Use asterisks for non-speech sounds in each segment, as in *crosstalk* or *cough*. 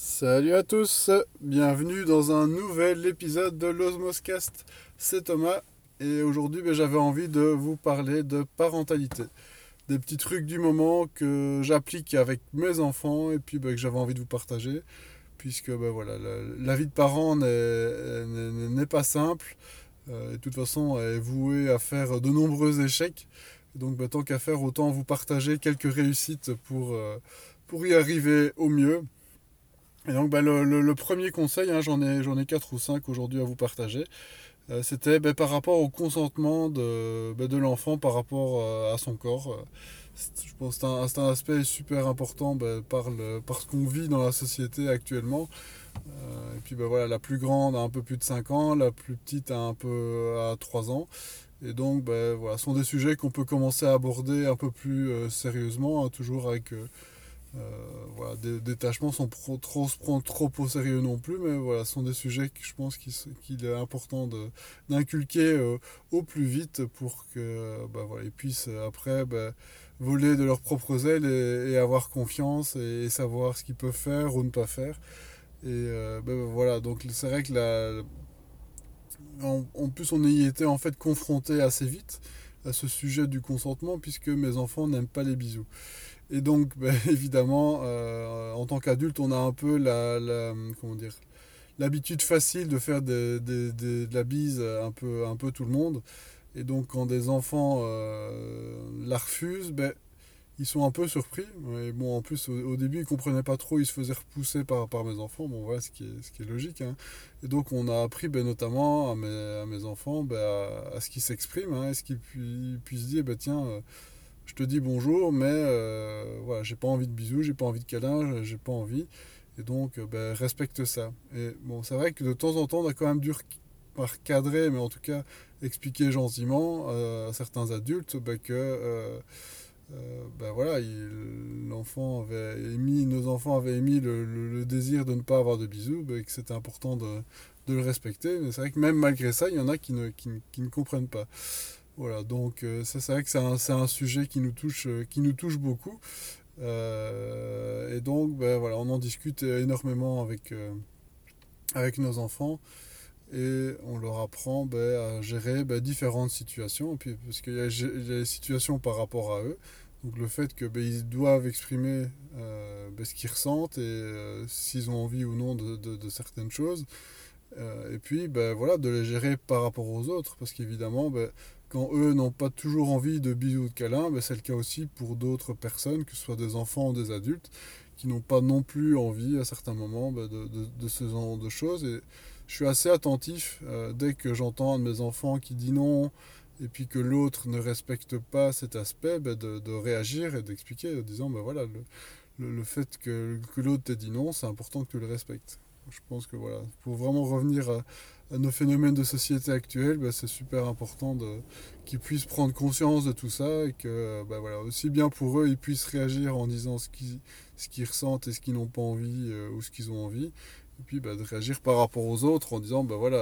Salut à tous, bienvenue dans un nouvel épisode de l'Osmoscast. C'est Thomas et aujourd'hui ben, j'avais envie de vous parler de parentalité. Des petits trucs du moment que j'applique avec mes enfants et puis ben, que j'avais envie de vous partager. Puisque ben, voilà, la, vie de parent n'est pas simple. Euh, et de toute façon, elle est vouée à faire de nombreux échecs. Donc tant qu'à faire, autant vous partager quelques réussites pour, euh, pour y arriver au mieux. Et donc bah, le, premier conseil, hein, j'en ai, ai 4 ou 5 aujourd'hui à vous partager, euh, c'était bah, par rapport au consentement de, bah, de l'enfant par rapport euh, à son corps. je pense que c'est un, aspect super important par, le, par qu'on vit dans la société actuellement. Euh, et puis voilà, la plus grande a un peu plus de 5 ans, la plus petite a un peu à 3 ans. Et donc, voilà, ce sont des sujets qu'on peut commencer à aborder un peu plus sérieusement, hein, toujours avec euh, voilà, des détachements sans trop se prendre trop au sérieux non plus, mais voilà, ce sont des sujets que je pense qu'il est important d'inculquer euh, au plus vite pour que bah, voilà, puissent après bah, voler de leurs propres ailes et, avoir confiance et, savoir ce qu'ils peuvent faire ou ne pas faire. Et euh, bah, voilà, donc c'est vrai que la, en, en, plus on y était en fait confronté assez vite à ce sujet du consentement puisque mes enfants n'aiment pas les bisous. Et donc, ben, *laughs* évidemment, euh, en tant qu'adulte, on a un peu la, comment dire, l'habitude facile de faire de la bise un peu, un peu tout le monde. Et donc, quand des enfants euh, la refusent, ben, ils sont un peu surpris. Et bon, en plus, au, début, ils comprenaient pas trop, ils se faisaient repousser par, par mes enfants. Bon, voilà, ce qui est, ce qui est logique. Hein. Et donc, on a appris ben, notamment à mes, à mes enfants ben, à, ce qu'ils s'expriment, hein, à ce qu'ils puissent dire, tiens, euh, je te dis bonjour, mais euh, voilà, j'ai pas envie de bisous, j'ai pas envie de câlins, j'ai pas envie. Et donc, euh, ben, respecte ça. Et bon, c'est vrai que de temps en temps, on a quand même dû cadrer, mais en tout cas expliquer gentiment euh, à certains adultes ben, que ben voilà, l'enfant avait émis, nos enfants avaient émis le, désir de ne pas avoir de bisous, ben, que c'était important de, le respecter. Mais c'est vrai que même malgré ça, il y en a qui ne comprennent pas. Voilà, donc euh, ça c'est vrai que c'est un, un, sujet qui nous touche, euh, qui nous touche beaucoup. Euh, et donc ben, voilà, on en discute énormément avec, avec nos enfants et on leur apprend ben, à gérer ben, différentes situations. puis, parce qu'il y, a des situations par rapport à eux. Donc le fait qu'ils ben, doivent exprimer ben, ce qu'ils ressentent et s'ils ont envie ou non de, de, certaines choses. et puis ben, voilà, de les gérer par rapport aux autres. Parce qu'évidemment, quand eux n'ont pas toujours envie de bisous ou de câlins, ben c'est le cas aussi pour d'autres personnes, que ce soit des enfants ou des adultes, qui n'ont pas non plus envie à certains moments ben, de, ce genre de choses. Et je suis assez attentif euh, dès que j'entends un de mes enfants qui dit non, et puis que l'autre ne respecte pas cet aspect, de, de, réagir et d'expliquer en disant ben voilà, le, le, fait que, que l'autre t'ait dit non, c'est important que tu le respectes. Je pense que voilà, pour vraiment revenir à, nos phénomènes de société actuels, bah, c'est super important qu'ils puissent prendre conscience de tout ça et que bah, voilà, aussi bien pour eux, ils puissent réagir en disant ce qu'ils, ressentent et ce qu'ils n'ont pas envie euh, ou ce qu'ils ont envie. Et puis bah, de réagir par rapport aux autres en disant bah, voilà,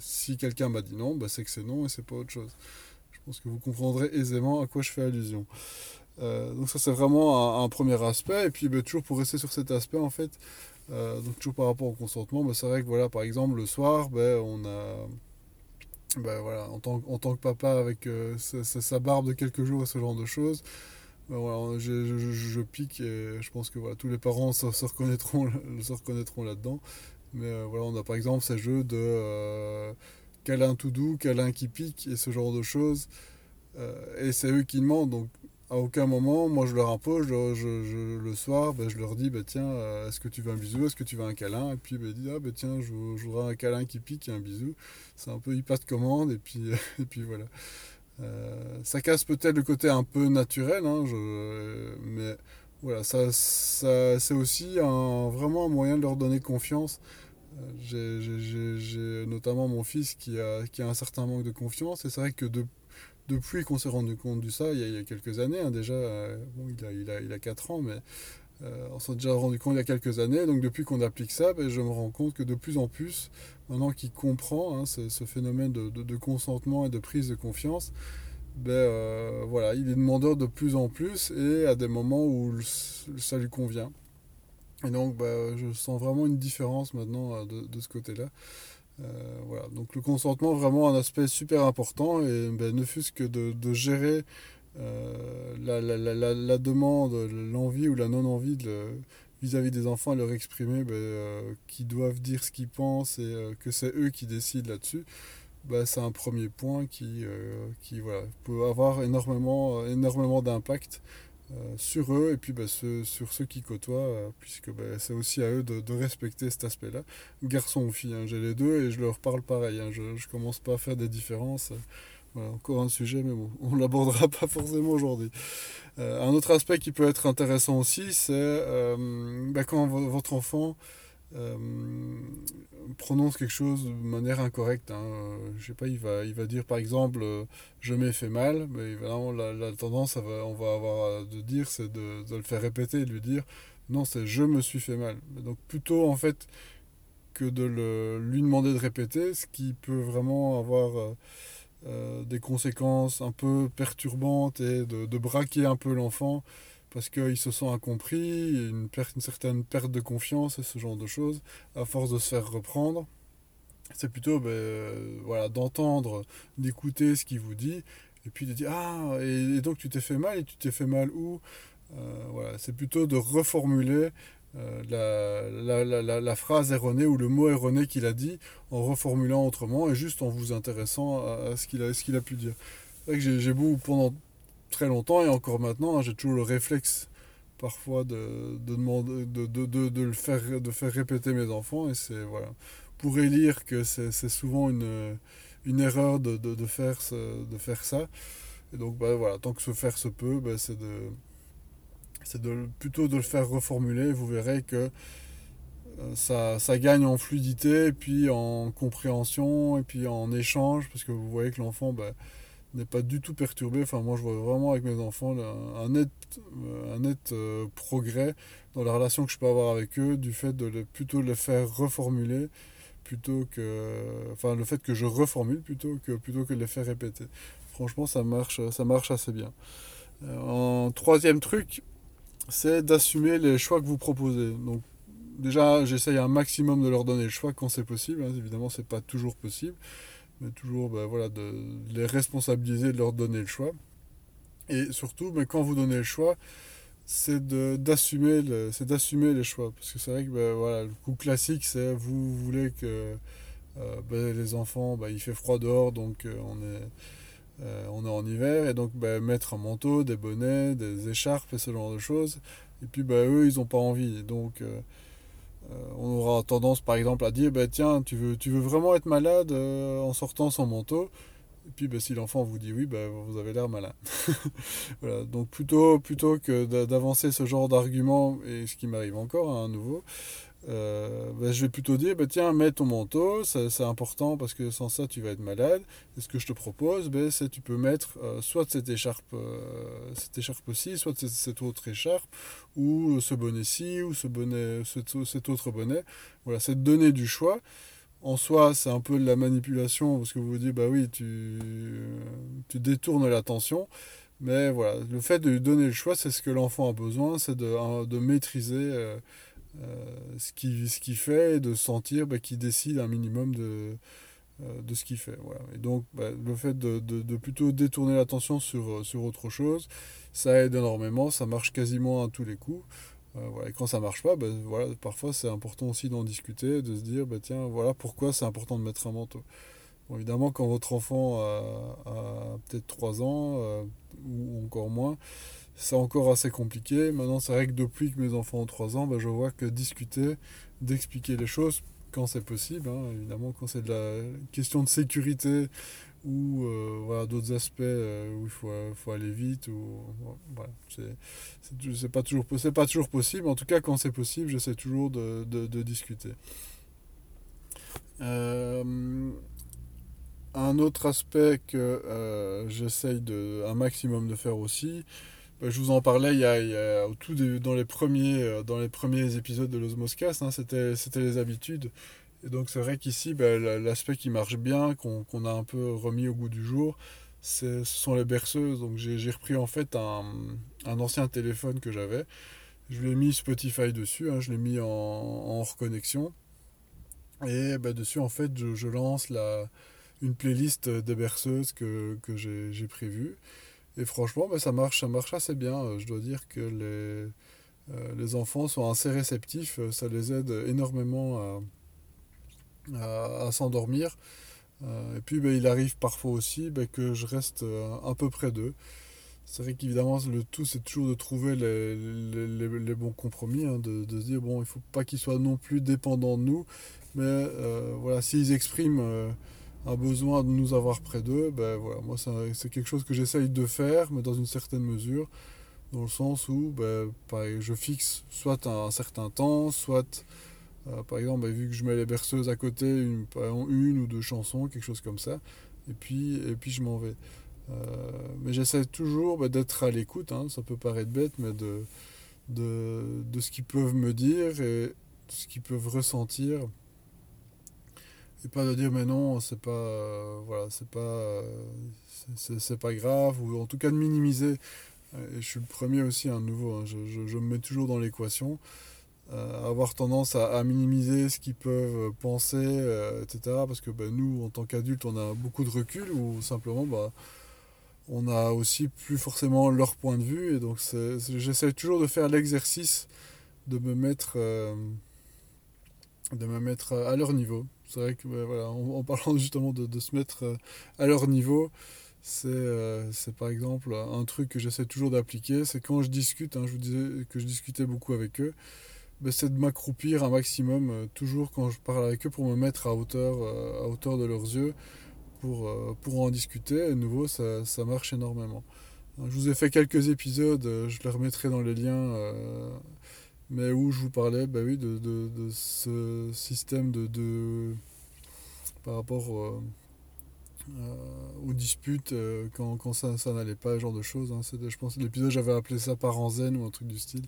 si quelqu'un m'a dit non, c'est que c'est non et c'est pas autre chose. Je pense que vous comprendrez aisément à quoi je fais allusion. Euh, donc ça c'est vraiment un, premier aspect. Et puis toujours pour rester sur cet aspect en fait, euh, donc toujours par rapport au consentement, bah, c'est vrai que voilà, par exemple le soir, ben, on a, ben, voilà, en, tant, en tant que papa avec euh, sa, barbe de quelques jours et ce genre de choses, ben, voilà, je, pique et je pense que voilà, tous les parents se, se reconnaîtront, *laughs* se reconnaîtront là-dedans. Mais euh, voilà, on a par exemple ces jeux de câlin tout doux, câlin qui pique et ce genre de choses. et c'est eux qui demandent, donc à aucun moment, moi je leur impose, je, le soir, ben, je leur dis, bah, tiens, euh, est-ce que tu veux un bisou, est-ce que tu veux un câlin? Et puis ben, ils disent, ah ben tiens, je, voudrais un câlin qui pique et un bisou. C'est un peu, ils passent de commande et puis, *laughs* et puis voilà. Euh, ça casse peut-être le côté un peu naturel, hein, mais voilà, ça, ça, c'est aussi un, vraiment un moyen de leur donner confiance. J'ai notamment mon fils qui a, qui a un certain manque de confiance et c'est vrai que de depuis qu'on s'est rendu compte de ça, il y a, quelques années, hein, déjà, euh, bon, il, a, il, a, il a 4 ans, mais euh, on s'est déjà rendu compte il y a quelques années. Donc depuis qu'on applique ça, ben, je me rends compte que de plus en plus, maintenant qu'il comprend hein, ce, phénomène de, consentement et de prise de confiance, ben, euh, voilà, il est demandeur de plus en plus et à des moments où ça lui convient. Et donc, bah, je sens vraiment une différence maintenant de, de ce côté-là. voilà. Donc, le consentement, vraiment un aspect super important. Et bah, ne fût-ce que de, gérer la, la, la, la, demande, l'envie ou la non-envie vis-à-vis des enfants à leur exprimer bah, qu'ils doivent dire ce qu'ils pensent et que c'est eux qui décident là-dessus bah, c'est un premier point qui, euh, qui voilà, peut avoir énormément, énormément d'impact euh, sur eux et puis bah, sur ceux qui côtoient, euh, puisque bah, c'est aussi à eux de, respecter cet aspect-là. Garçon ou fille, hein, j'ai les deux et je leur parle pareil. Hein, je commence pas à faire des différences. Voilà, encore un sujet, mais bon, on ne l'abordera *laughs* pas forcément aujourd'hui. un autre aspect qui peut être intéressant aussi, c'est bah, quand votre enfant euh, prononce quelque chose de manière incorrecte. Hein. Je sais pas, il va, il va dire par exemple euh, je m'ai fait mal, mais la, tendance on va avoir de dire c'est de, le faire répéter, de lui dire non c'est je me suis fait mal. Donc plutôt en fait que de lui demander de répéter, ce qui peut vraiment avoir euh, euh des conséquences un peu perturbantes et de braquer un peu l'enfant parce qu'ils se sont incompris, une, une certaine perte de confiance et ce genre de choses, à force de se faire reprendre. C'est plutôt ben, voilà, d'entendre, d'écouter ce qu'il vous dit, et puis de dire Ah, et, donc tu t'es fait mal, et tu t'es fait mal où? Euh, voilà, C'est plutôt de reformuler euh, la, la, la, phrase erronée ou le mot erroné qu'il a dit en reformulant autrement et juste en vous intéressant à, ce qu'il a, a pu dire. C'est vrai que j'ai beau, pendant très longtemps et encore maintenant, hein, j'ai toujours le réflexe parfois de, de demander, de, le faire, de faire répéter mes enfants. Et c'est, voilà. Pour élire que c'est, souvent une, une erreur de, faire ce, de faire ça. Et donc, bah, voilà, tant que se faire se peut, bah, c'est de, c'est de, plutôt de le faire reformuler. Vous verrez que euh, ça, ça, gagne en fluidité, puis en compréhension, et puis en échange, parce que vous voyez que l'enfant, bah, n'est pas du tout perturbé. Enfin, moi, je vois vraiment avec mes enfants un net, un net euh, progrès dans la relation que je peux avoir avec eux, du fait de le, plutôt les faire reformuler plutôt que enfin le fait que je reformule plutôt que plutôt que de les faire répéter franchement ça marche ça marche assez bien euh, un troisième truc c'est d'assumer les choix que vous proposez donc déjà j'essaye un maximum de leur donner le choix quand c'est possible hein. évidemment c'est pas toujours possible mais toujours ben, voilà, de les responsabiliser, de leur donner le choix. Et surtout, ben, quand vous donnez le choix, c'est d'assumer le, les choix. Parce que c'est vrai que ben, voilà, le coup classique, c'est vous voulez que euh, les enfants, il fait froid dehors, donc euh, on, est, euh, on est en hiver, et donc ben, mettre un manteau, des bonnets, des écharpes et ce genre de choses. Et puis ben, eux, ils n'ont pas envie. Donc on aura tendance par exemple à dire bah, tiens tu veux, tu veux vraiment être malade euh, en sortant sans manteau? Et puis bah, si l'enfant vous dit oui bah, vous avez l'air malade *laughs* voilà, donc plutôt, plutôt que d'avancer ce genre d'argument et ce qui m'arrive encore hein, à nouveau euh, ben, je vais plutôt dire, ben, tiens, mets ton manteau, c'est important parce que sans ça, tu vas être malade. Et ce que je te propose, ben, c'est tu peux mettre euh, soit cette écharpe, euh, cette écharpe-ci, soit cette, autre écharpe, ou ce bonnet-ci, ou ce bonnet, cet, cet autre bonnet. Voilà, c'est de donner du choix. En soi, c'est un peu de la manipulation parce que vous vous dites, bah oui, tu, tu détournes l'attention. Mais voilà, le fait de lui donner le choix, c'est ce que l'enfant a besoin, c'est de, de maîtriser euh, ce qu'il ce qui fait et de sentir bah, qu'il décide un minimum de, euh, de ce qu'il fait. Voilà. Et donc, bah, le fait de, de, plutôt détourner l'attention sur, sur autre chose, ça aide énormément, ça marche quasiment à tous les coups. Euh, voilà. Et quand ça marche pas, bah, voilà, parfois c'est important aussi d'en discuter, de se dire, bah, tiens, voilà pourquoi c'est important de mettre un manteau. Évidemment, quand votre enfant a, peut-être 3 ans euh, ou encore moins, c'est encore assez compliqué. Maintenant, c'est vrai que depuis que mes enfants ont 3 ans, ben, je vois que discuter, d'expliquer les choses quand c'est possible, hein, évidemment, quand c'est de la question de sécurité ou euh, voilà, d'autres aspects euh, où il faut, faut, aller vite, ou, voilà, c'est pas, toujours, pas toujours possible. En tout cas, quand c'est possible, j'essaie toujours de, de, discuter. Euh, un autre aspect que euh, j'essaye un maximum de faire aussi, je vous en parlais il y a, tout dans, les premiers, euh, dans les premiers épisodes de l'Osmoscast, hein, c'était les habitudes. Et donc c'est vrai qu'ici, bah, l'aspect qui marche bien, qu'on qu a un peu remis au goût du jour, ce sont les berceuses. Donc j'ai repris en fait un, un ancien téléphone que j'avais je lui ai mis Spotify dessus, hein, je l'ai mis en, reconnexion. Et bah, dessus, en fait, je, lance la, une playlist des berceuses que, que j'ai prévue. Et franchement, bah, ça, marche, ça marche assez bien. Je dois dire que les, euh, enfants sont assez réceptifs. Ça les aide énormément à, s'endormir. Euh, et puis, bah, il arrive parfois aussi bah, que je reste euh, un peu près d'eux. C'est vrai qu'évidemment, le tout, c'est toujours de trouver les, bons compromis, hein, de, de, se dire, bon, il ne faut pas qu'ils soient non plus dépendants de nous, mais euh, voilà, s'ils expriment un besoin de nous avoir près d'eux, ben voilà, moi, c'est quelque chose que j'essaye de faire, mais dans une certaine mesure, dans le sens où ben, pareil, je fixe soit un, certain temps, soit, euh, par exemple, ben, vu que je mets les berceuses à côté, une, une ou deux chansons, quelque chose comme ça, et puis, et puis je m'en vais. Euh, mais j'essaie toujours bah, d'être à l'écoute, hein, ça peut paraître bête, mais de, de, de ce qu'ils peuvent me dire et ce qu'ils peuvent ressentir. Et pas de dire mais non, c'est pas, euh, voilà, c'est pas, euh, c'est pas grave, ou en tout cas de minimiser. Et je suis le premier aussi, à nouveau, hein, je, je, me mets toujours dans l'équation. Euh, avoir tendance à, minimiser ce qu'ils peuvent penser, euh, etc. Parce que bah, nous, en tant qu'adultes, on a beaucoup de recul, ou simplement, bah, on a aussi plus forcément leur point de vue et donc j'essaie toujours de faire l'exercice de me mettre de me mettre à leur niveau c'est vrai que ben, voilà en, parlant justement de, se mettre euh, à leur niveau c'est euh, par exemple un truc que j'essaie toujours d'appliquer c'est quand je discute hein, je vous disais que je discutais beaucoup avec eux ben, c'est de m'accroupir un maximum euh, toujours quand je parle avec eux pour me mettre à hauteur à hauteur de leurs yeux pour, pour en discuter. Et de nouveau, ça, ça marche énormément. Je vous ai fait quelques épisodes, je les remettrai dans les liens, mais où je vous parlais bah oui, de, de, ce système de, de par rapport euh, aux disputes euh, quand, quand ça, ça n'allait pas, ce genre de choses. Hein. Je pense l'épisode, j'avais appelé ça zen ou un truc du style.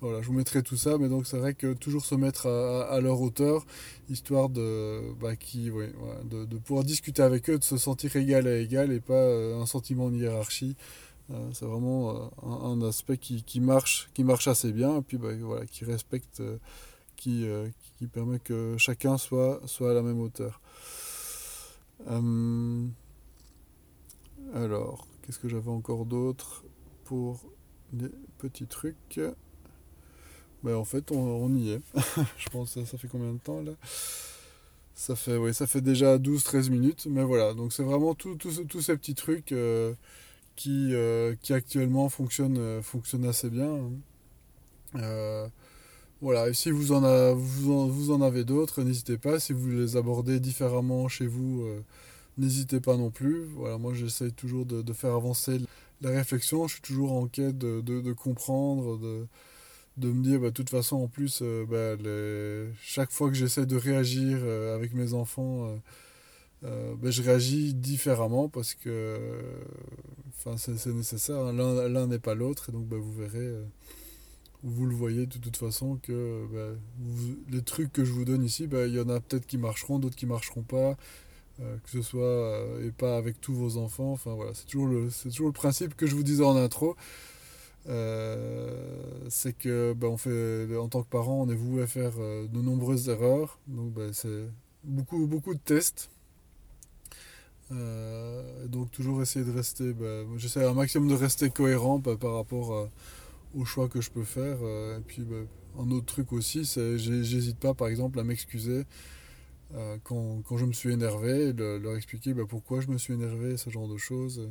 Voilà, je vous mettrai tout ça, mais donc c'est vrai que toujours se mettre à, leur hauteur, histoire de, bah, qui, ouais, voilà, de, pouvoir discuter avec eux, de se sentir égal à égal et pas euh, un sentiment de hiérarchie. Euh, c'est vraiment euh, un, aspect qui, qui, marche, qui marche assez bien et puis bah, voilà, qui respecte, euh, qui, qui permet que chacun soit, soit à la même hauteur. Alors, qu'est-ce que j'avais encore d'autre pour les petits trucs? Ben, En fait, on, on y est. *laughs* Je pense que ça, fait combien de temps là? Ça fait, ça fait déjà 12-13 minutes. Mais voilà, donc c'est vraiment tous ces petits trucs qui, euh, qui actuellement fonctionnent, euh, fonctionnent assez bien. Euh, voilà, et si vous en, avez d'autres, n'hésitez pas. Si vous les abordez différemment chez vous, n'hésitez pas non plus. Voilà, moi j'essaye toujours de, faire avancer la réflexion. Je suis toujours en quête de, de, comprendre, de, de me dire, bah, de toute façon, en plus, bah, chaque fois que j'essaie de réagir avec mes enfants, bah, je réagis différemment parce que enfin, c'est nécessaire. L'un n'est pas l'autre, et donc bah, vous verrez vous le voyez de toute façon que vous, les trucs que je vous donne ici, bah, il y en a peut-être qui marcheront, d'autres qui marcheront pas, euh, que ce soit euh, et pas avec tous vos enfants. Enfin voilà, c'est toujours le toujours le principe que je vous disais en intro. Euh, c'est que bah, on fait en tant que parent, on est voué à faire euh, de nombreuses erreurs. Donc c'est beaucoup beaucoup de tests. Euh, donc toujours essayer de rester, bah, j'essaie un maximum de rester cohérent par rapport à aux choix que je peux faire. Euh, et puis, bah, un autre truc aussi, c'est j'hésite pas, par exemple, à m'excuser euh, quand, quand, je me suis énervé, le, leur expliquer bah, pourquoi je me suis énervé, ce genre de choses.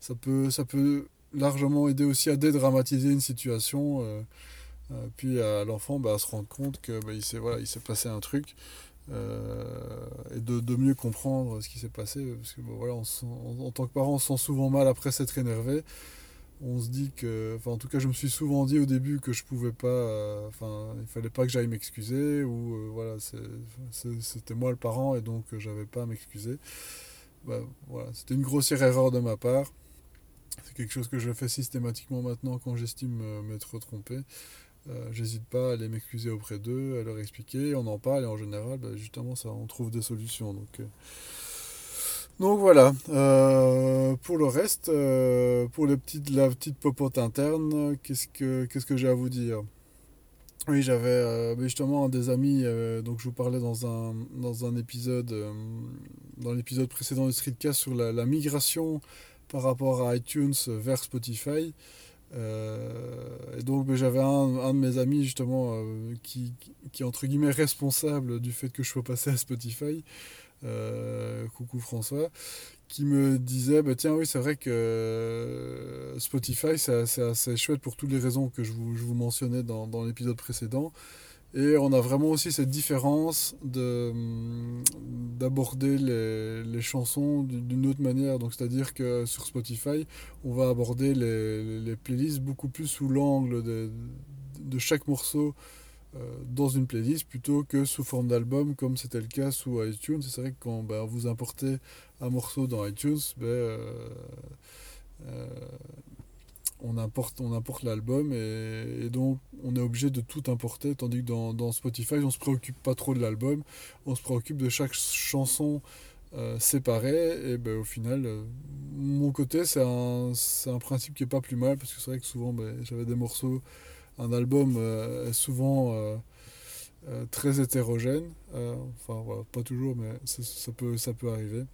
Ça peut, ça peut largement aider aussi à dédramatiser une situation. Euh, euh, puis à l'enfant bah, à se rendre compte que bah, il s'est voilà, passé un truc euh, et de, de, mieux comprendre ce qui s'est passé parce que voilà, en, tant que parent on se sent souvent mal après s'être énervé on se dit que, enfin en tout cas je me suis souvent dit au début que je pouvais pas, euh, enfin euh, il fallait pas que j'aille m'excuser ou euh, voilà c'était moi le parent et donc euh, j'avais pas à m'excuser. Bah, voilà, c'était une grossière erreur de ma part. C'est quelque chose que je fais systématiquement maintenant quand j'estime m'être trompé. Euh, J'hésite pas à aller m'excuser auprès d'eux, à leur expliquer, on en parle et en général bah, justement ça on trouve des solutions donc donc voilà, euh, pour le reste, euh, pour la petite popote interne, qu'est-ce que, qu'est-ce que j'ai à vous dire? Oui, j'avais euh, justement un des amis, euh, donc je vous parlais dans un, dans un épisode, euh, dans l'épisode précédent du Streetcast sur la, migration par rapport à iTunes vers Spotify. Et donc ben, j'avais un, de mes amis justement qui, qui est entre guillemets responsable du fait que je sois passé à Spotify. coucou François, qui me disait bah, tiens oui c'est vrai que euh, Spotify c'est assez chouette pour toutes les raisons que je vous, je vous mentionnais dans, dans l'épisode précédent et on a vraiment aussi cette différence de d'aborder les, chansons d'une autre manière donc c'est à dire que sur Spotify on va aborder les, playlists beaucoup plus sous l'angle de, de chaque morceau euh, dans une playlist plutôt que sous forme d'album comme c'était le cas sous iTunes. C'est vrai que quand ben, vous importez un morceau dans iTunes, ben, euh, euh, on importe, on importe l'album et, donc on est obligé de tout importer, tandis que dans, Spotify, on se préoccupe pas trop de l'album, on se préoccupe de chaque chanson euh, séparée et ben, au final, euh, mon côté, c'est un, un, principe qui est pas plus mal parce que c'est vrai que souvent ben, j'avais des morceaux un album euh, est souvent très hétérogène. enfin, pas toujours, mais ça peut, ça peut arriver.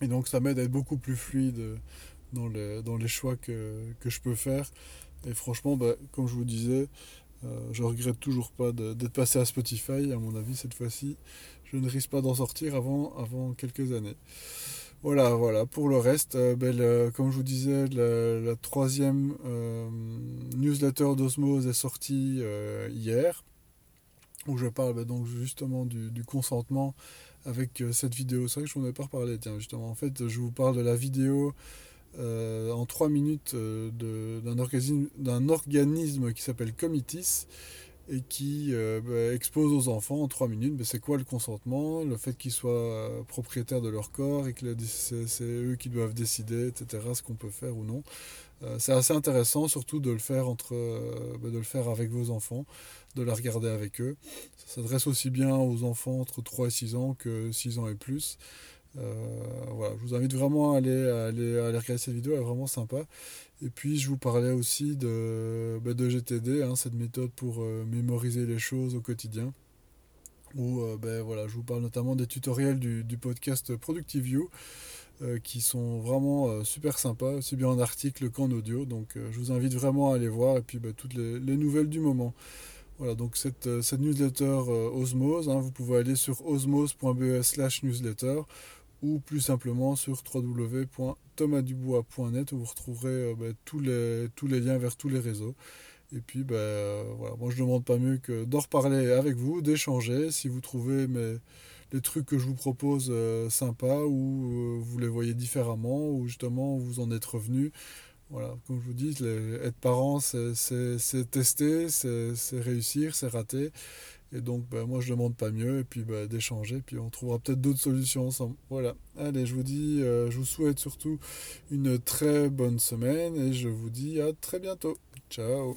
Et donc, ça m'aide à être beaucoup plus fluide dans les, dans les choix que, que je peux faire. Et franchement, bah, comme je vous disais, euh, je regrette toujours pas d'être passé à Spotify. À mon avis, cette fois-ci, je ne risque pas d'en sortir avant, avant quelques années. Voilà, voilà. Pour le reste, euh, ben, comme je vous disais, la, troisième euh, newsletter d'Osmose est sortie euh, hier, où je parle ben, donc justement du, consentement avec cette vidéo. C'est vrai que je n'en ai pas reparlé, tiens, justement. En fait, je vous parle de la vidéo euh, en trois minutes d'un organisme, qui s'appelle Comitis et qui euh, bah, expose aux enfants en trois minutes bah, c'est quoi le consentement, le fait qu'ils soient euh, propriétaires de leur corps et que c'est eux qui doivent décider, etc., ce qu'on peut faire ou non. Euh, c'est assez intéressant, surtout de le faire entre, euh, bah, de le faire avec vos enfants, de la regarder avec eux. Ça s'adresse aussi bien aux enfants entre 3 et 6 ans que 6 ans et plus. Euh, je vous invite vraiment à aller, regarder cette vidéo, elle est vraiment sympa. Et puis je vous parlais aussi de, bah, GTD, hein, cette méthode pour euh, mémoriser les choses au quotidien. Où euh, ben, voilà, je vous parle notamment des tutoriels du, podcast Productive View euh, qui sont vraiment super sympas, aussi bien en article qu'en audio. Donc je vous invite vraiment à aller voir et puis ben, toutes les, les, nouvelles du moment. Voilà, donc cette, cette newsletter Osmose, hein, vous pouvez aller sur osmose.be slash newsletter ou plus simplement sur www.thomasdubois.net où vous retrouverez euh, bah, tous, les, tous les liens vers tous les réseaux. Et puis, bah, voilà, moi je ne demande pas mieux que d'en reparler avec vous, d'échanger. Si vous trouvez mes, les trucs que je vous propose euh, sympas ou euh, vous les voyez différemment ou justement vous en êtes revenu. Voilà, comme je vous dis, être parent, c'est tester, c'est réussir, c'est rater. Et donc, bah, moi, je demande pas mieux, et puis bah, d'échanger, puis on trouvera peut-être d'autres solutions ensemble. Voilà. Allez, je vous dis, euh, je vous souhaite surtout une très bonne semaine, et je vous dis à très bientôt. Ciao